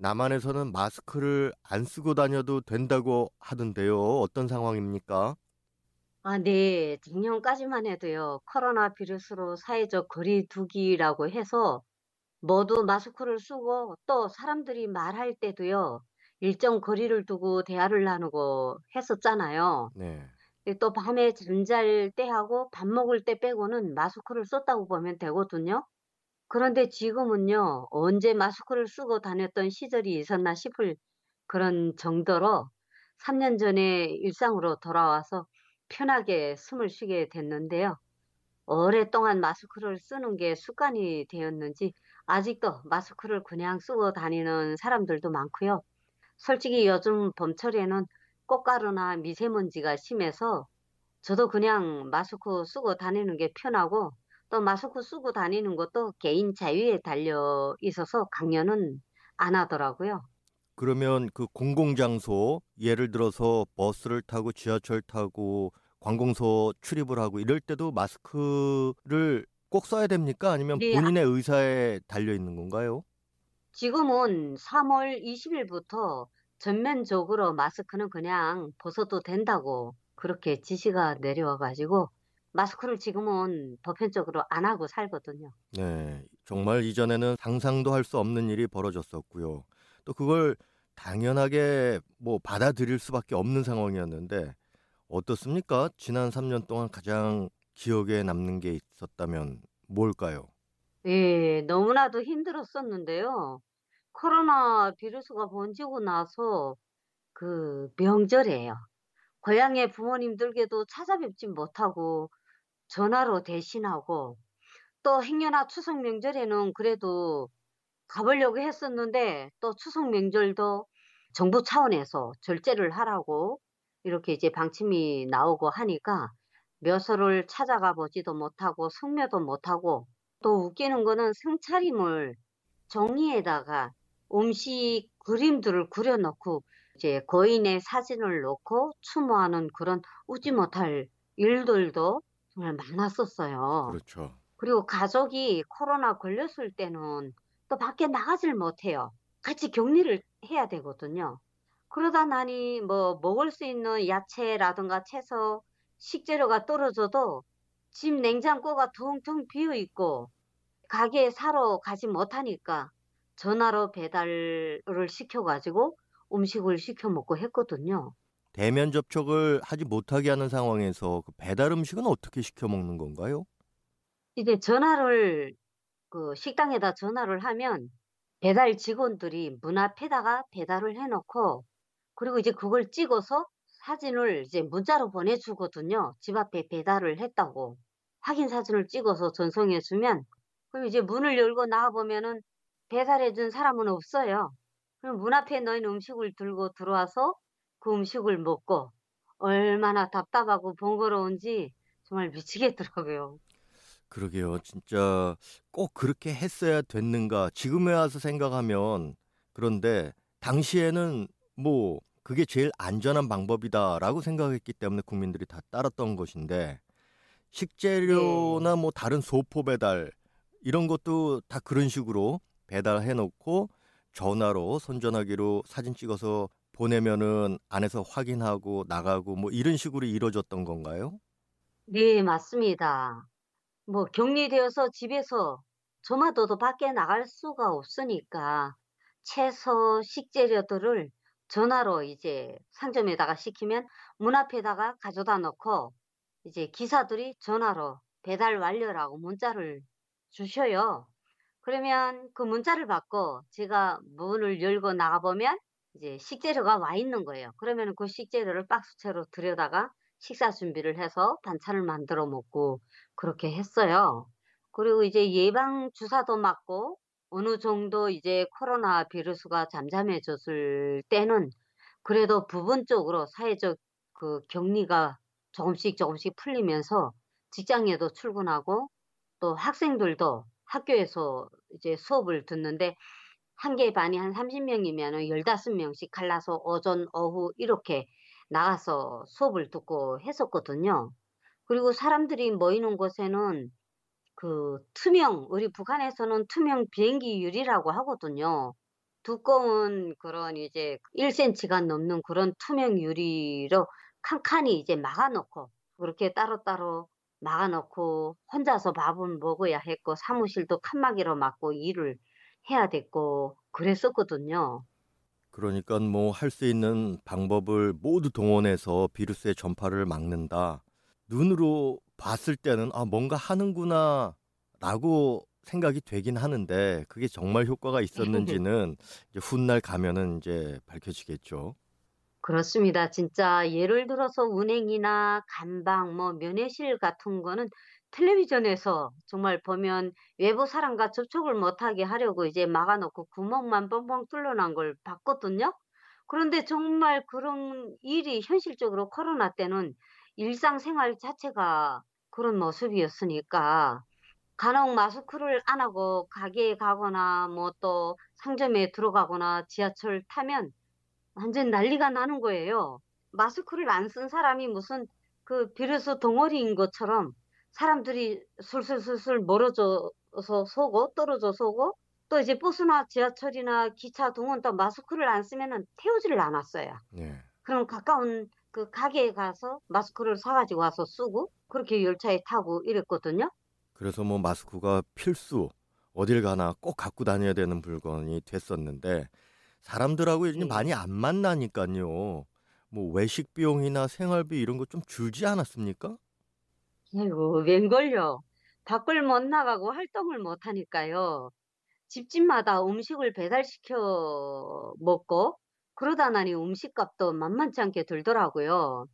남한에서는 마스크를 안 쓰고 다녀도 된다고 하던데요. 어떤 상황입니까? 아, 네. 작년까지만 해도요. 코로나 바이러스로 사회적 거리 두기라고 해서 모두 마스크를 쓰고 또 사람들이 말할 때도요. 일정 거리를 두고 대화를 나누고 했었잖아요. 네. 또 밤에 잠잘 때 하고 밥 먹을 때 빼고는 마스크를 썼다고 보면 되거든요. 그런데 지금은요. 언제 마스크를 쓰고 다녔던 시절이 있었나 싶을 그런 정도로 3년 전에 일상으로 돌아와서 편하게 숨을 쉬게 됐는데요. 오랫동안 마스크를 쓰는 게 습관이 되었는지 아직도 마스크를 그냥 쓰고 다니는 사람들도 많고요. 솔직히 요즘 봄철에는 꽃가루나 미세먼지가 심해서 저도 그냥 마스크 쓰고 다니는 게 편하고 또 마스크 쓰고 다니는 것도 개인 자유에 달려 있어서 강요는 안 하더라고요. 그러면 그 공공장소 예를 들어서 버스를 타고 지하철 타고 관공서 출입을 하고 이럴 때도 마스크를 꼭 써야 됩니까? 아니면 네, 본인의 의사에 달려 있는 건가요? 지금은 3월 20일부터 전면적으로 마스크는 그냥 벗어도 된다고 그렇게 지시가 내려와 가지고 마스크를 지금은 보편적으로 안 하고 살거든요. 네. 정말 이전에는 상상도 할 수 없는 일이 벌어졌었고요. 또 그걸 당연하게 뭐 받아들일 수밖에 없는 상황이었는데 어떻습니까? 지난 3년 동안 가장 기억에 남는 게 있었다면 뭘까요? 예, 너무나도 힘들었었는데요. 코로나 바이러스가 번지고 나서 그 명절이에요. 고향의 부모님들께도 찾아뵙지 못하고 전화로 대신하고 또 행여나 추석 명절에는 그래도 가보려고 했었는데 또 추석 명절도 정부 차원에서 절제를 하라고 이렇게 이제 방침이 나오고 하니까 묘소를 찾아가 보지도 못하고 성묘도 못하고 또 웃기는 거는 상차림을 종이에다가 음식 그림들을 그려놓고 이제 거인의 사진을 놓고 추모하는 그런 웃지 못할 일들도 정말 많았었어요. 그렇죠. 그리고 가족이 코로나 걸렸을 때는 또 밖에 나가질 못해요. 같이 격리를 해야 되거든요. 그러다 나니 뭐 먹을 수 있는 야채라든가 채소, 식재료가 떨어져도 집 냉장고가 텅텅 비어 있고 가게에 사러 가지 못하니까 전화로 배달을 시켜가지고 음식을 시켜 먹고 했거든요. 대면 접촉을 하지 못하게 하는 상황에서 그 배달 음식은 어떻게 시켜 먹는 건가요? 이제 전화를 그 식당에다 전화를 하면 배달 직원들이 문 앞에다가 배달을 해놓고 그리고 이제 그걸 찍어서 사진을 이제 문자로 보내주거든요. 집 앞에 배달을 했다고 확인 사진을 찍어서 전송해주면 그럼 이제 문을 열고 나와보면은 배달해준 사람은 없어요. 그럼 문 앞에 놓인 음식을 들고 들어와서 그 음식을 먹고 얼마나 답답하고 번거로운지 정말 미치겠더라고요. 그러게요. 진짜 꼭 그렇게 했어야 됐는가? 지금에 와서 생각하면 그런데 당시에는 뭐 그게 제일 안전한 방법이다라고 생각했기 때문에 국민들이 다 따랐던 것인데 식재료나 뭐 다른 소포 배달 이런 것도 다 그런 식으로 배달해 놓고 전화로 선전하기로 사진 찍어서 보내면은 안에서 확인하고 나가고 뭐 이런 식으로 이루어졌던 건가요? 네, 맞습니다. 뭐 격리되어서 집에서 저마저도 밖에 나갈 수가 없으니까 채소, 식재료들을 전화로 이제 상점에다가 시키면 문 앞에다가 가져다 놓고 이제 기사들이 전화로 배달 완료라고 문자를 주셔요. 그러면 그 문자를 받고 제가 문을 열고 나가보면 이제 식재료가 와 있는 거예요. 그러면 그 식재료를 박스채로 들여다가 식사 준비를 해서 반찬을 만들어 먹고 그렇게 했어요. 그리고 이제 예방 주사도 맞고 어느 정도 이제 코로나 비루스가 잠잠해졌을 때는 그래도 부분적으로 사회적 그 격리가 조금씩 조금씩 풀리면서 직장에도 출근하고 또 학생들도 학교에서 이제 수업을 듣는데 한개 반이 한 30명이면은 15명씩 갈라서 오전, 오후 이렇게 나가서 수업을 듣고 했었거든요. 그리고 사람들이 모이는 곳에는 그 투명, 우리 북한에서는 투명 비행기 유리라고 하거든요. 두꺼운 그런 이제 1cm가 넘는 그런 투명 유리로 칸칸이 이제 막아놓고 그렇게 따로따로 막아놓고 혼자서 밥은 먹어야 했고 사무실도 칸막이로 막고 일을 해야 됐고 그랬었거든요. 그러니까 뭐 할 수 있는 방법을 모두 동원해서 비루스의 전파를 막는다. 눈으로 봤을 때는 아 뭔가 하는구나라고 생각이 되긴 하는데 그게 정말 효과가 있었는지는 이제 훗날 가면은 이제 밝혀지겠죠. 그렇습니다. 진짜 예를 들어서 운행이나 간방, 뭐 면회실 같은 거는 텔레비전에서 정말 보면 외부 사람과 접촉을 못하게 하려고 이제 막아놓고 구멍만 뻥뻥 뚫려난 걸 봤거든요. 그런데 정말 그런 일이 현실적으로 코로나 때는 일상생활 자체가 그런 모습이었으니까 간혹 마스크를 안 하고 가게에 가거나 뭐 또 상점에 들어가거나 지하철 타면 완전 난리가 나는 거예요. 마스크를 안 쓴 사람이 무슨 그 비로소 덩어리인 것처럼 사람들이 술술술술 멀어져서 서고 떨어져서 오고 또 이제 버스나 지하철이나 기차 동원 또 마스크를 안 쓰면은 태우지를 않았어요. 네. 그럼 가까운 그 가게에 가서 마스크를 사가지고 와서 쓰고 그렇게 열차에 타고 이랬거든요. 그래서 뭐 마스크가 필수 어딜 가나 꼭 갖고 다녀야 되는 물건이 됐었는데 사람들하고 이제 네. 많이 안 만나니까요. 뭐 외식 비용이나 생활비 이런 거 좀 줄지 않았습니까? 아이고, 웬걸요. 밖을 못 나가고 활동을 못 하니까요. 집집마다 음식을 배달시켜 먹고 그러다 나니 음식값도 만만치 않게 들더라고요.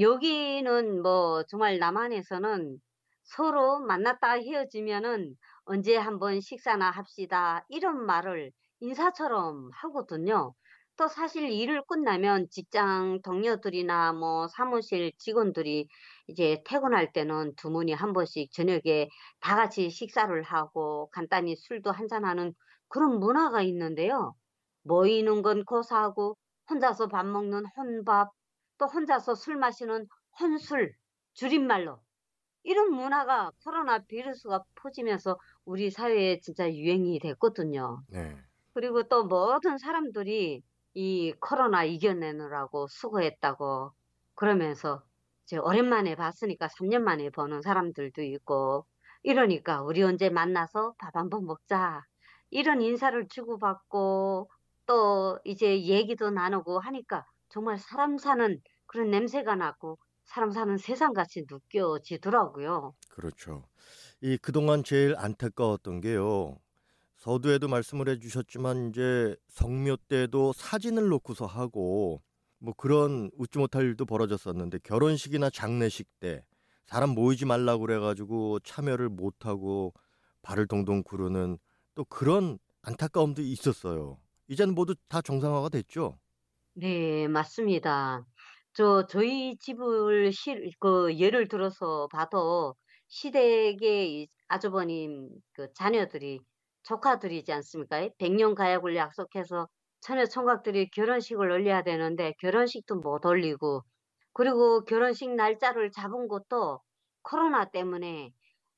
여기는 뭐 정말 남한에서는 서로 만났다 헤어지면은 언제 한번 식사나 합시다 이런 말을 인사처럼 하거든요. 또 사실 일을 끝나면 직장 동료들이나 뭐 사무실 직원들이 이제 퇴근할 때는 두문이 한 번씩 저녁에 다 같이 식사를 하고 간단히 술도 한잔하는 그런 문화가 있는데요. 모이는 건 고사하고 혼자서 밥 먹는 혼밥, 또 혼자서 술 마시는 혼술, 줄임말로 이런 문화가 코로나 비루스가 퍼지면서 우리 사회에 진짜 유행이 됐거든요. 네. 그리고 또 모든 사람들이 이 코로나 이겨내느라고 수고했다고 그러면서 이제 오랜만에 봤으니까 3년 만에 보는 사람들도 있고 이러니까 우리 언제 만나서 밥 한번 먹자 이런 인사를 주고받고 또 이제 얘기도 나누고 하니까 정말 사람 사는 그런 냄새가 나고 사람 사는 세상같이 느껴지더라고요. 그렇죠. 이 그동안 제일 안타까웠던 게요. 서두에도 말씀을 해주셨지만 이제 성묘 때도 사진을 놓고서 하고 뭐 그런 웃지 못할 일도 벌어졌었는데 결혼식이나 장례식 때 사람 모이지 말라고 그래가지고 참여를 못하고 발을 동동 구르는 또 그런 안타까움도 있었어요. 이제는 모두 다 정상화가 됐죠. 네, 맞습니다. 저 저희 집을 실, 그 예를 들어서 봐도 시댁의 이 아주버님 그 자녀들이 조카들이지 않습니까? 백년 가약을 약속해서 처녀 총각들이 결혼식을 올려야 되는데 결혼식도 못 올리고 그리고 결혼식 날짜를 잡은 것도 코로나 때문에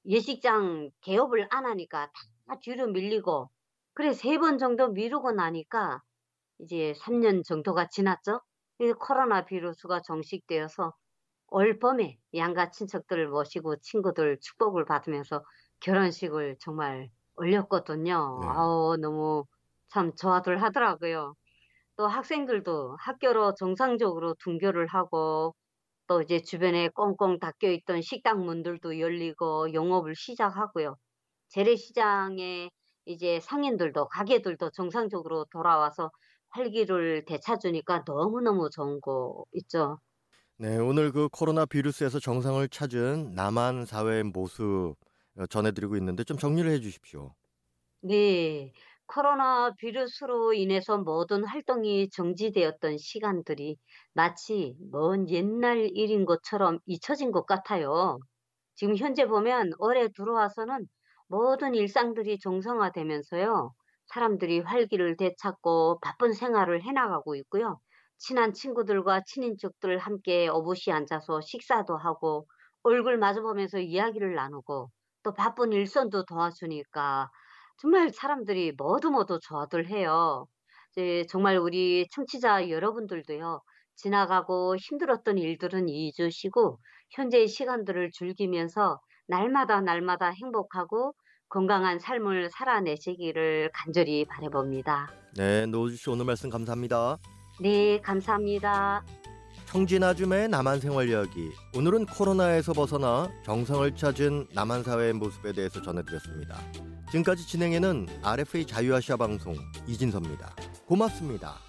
예식장 개업을 안 하니까 다 뒤로 밀리고 그래 세 번 정도 미루고 나니까 이제 3년 정도가 지났죠. 이 코로나 비루스가 종식되어서 올 봄에 양가 친척들을 모시고 친구들 축복을 받으면서 결혼식을 정말 올렸거든요. 네. 아우, 너무 참 좋아들 하더라고요. 또 학생들도 학교로 정상적으로 등교를 하고 또 이제 주변에 꽁꽁 닫혀 있던 식당 문들도 열리고 영업을 시작하고요. 재래시장에 이제 상인들도 가게들도 정상적으로 돌아와서 활기를 되찾으니까 너무너무 좋은 거 있죠. 네, 오늘 그 코로나 비루스에서 정상을 찾은 남한 사회의 모습 어, 전해드리고 있는데 좀 정리를 해 주십시오. 네. 코로나 바이러스로 인해서 모든 활동이 정지되었던 시간들이 마치 먼 옛날 일인 것처럼 잊혀진 것 같아요. 지금 현재 보면 올해 들어와서는 모든 일상들이 정상화되면서요. 사람들이 활기를 되찾고 바쁜 생활을 해나가고 있고요. 친한 친구들과 친인척들 함께 어부시 앉아서 식사도 하고 얼굴 마주보면서 이야기를 나누고 또 바쁜 일선도 도와주니까 정말 사람들이 모두 모두 좋아들 해요. 이제 정말 우리 청취자 여러분들도요. 지나가고 힘들었던 일들은 잊으시고 현재의 시간들을 즐기면서 날마다 날마다 행복하고 건강한 삶을 살아내시기를 간절히 바라봅니다. 네, 노우주 씨 오늘 말씀 감사합니다. 네, 감사합니다. 청진 아줌의 남한 생활 이야기. 오늘은 코로나에서 벗어나 정성을 찾은 남한 사회의 모습에 대해서 전해드렸습니다. 지금까지 진행에는 RFA 자유아시아 방송 이진섭입니다. 고맙습니다.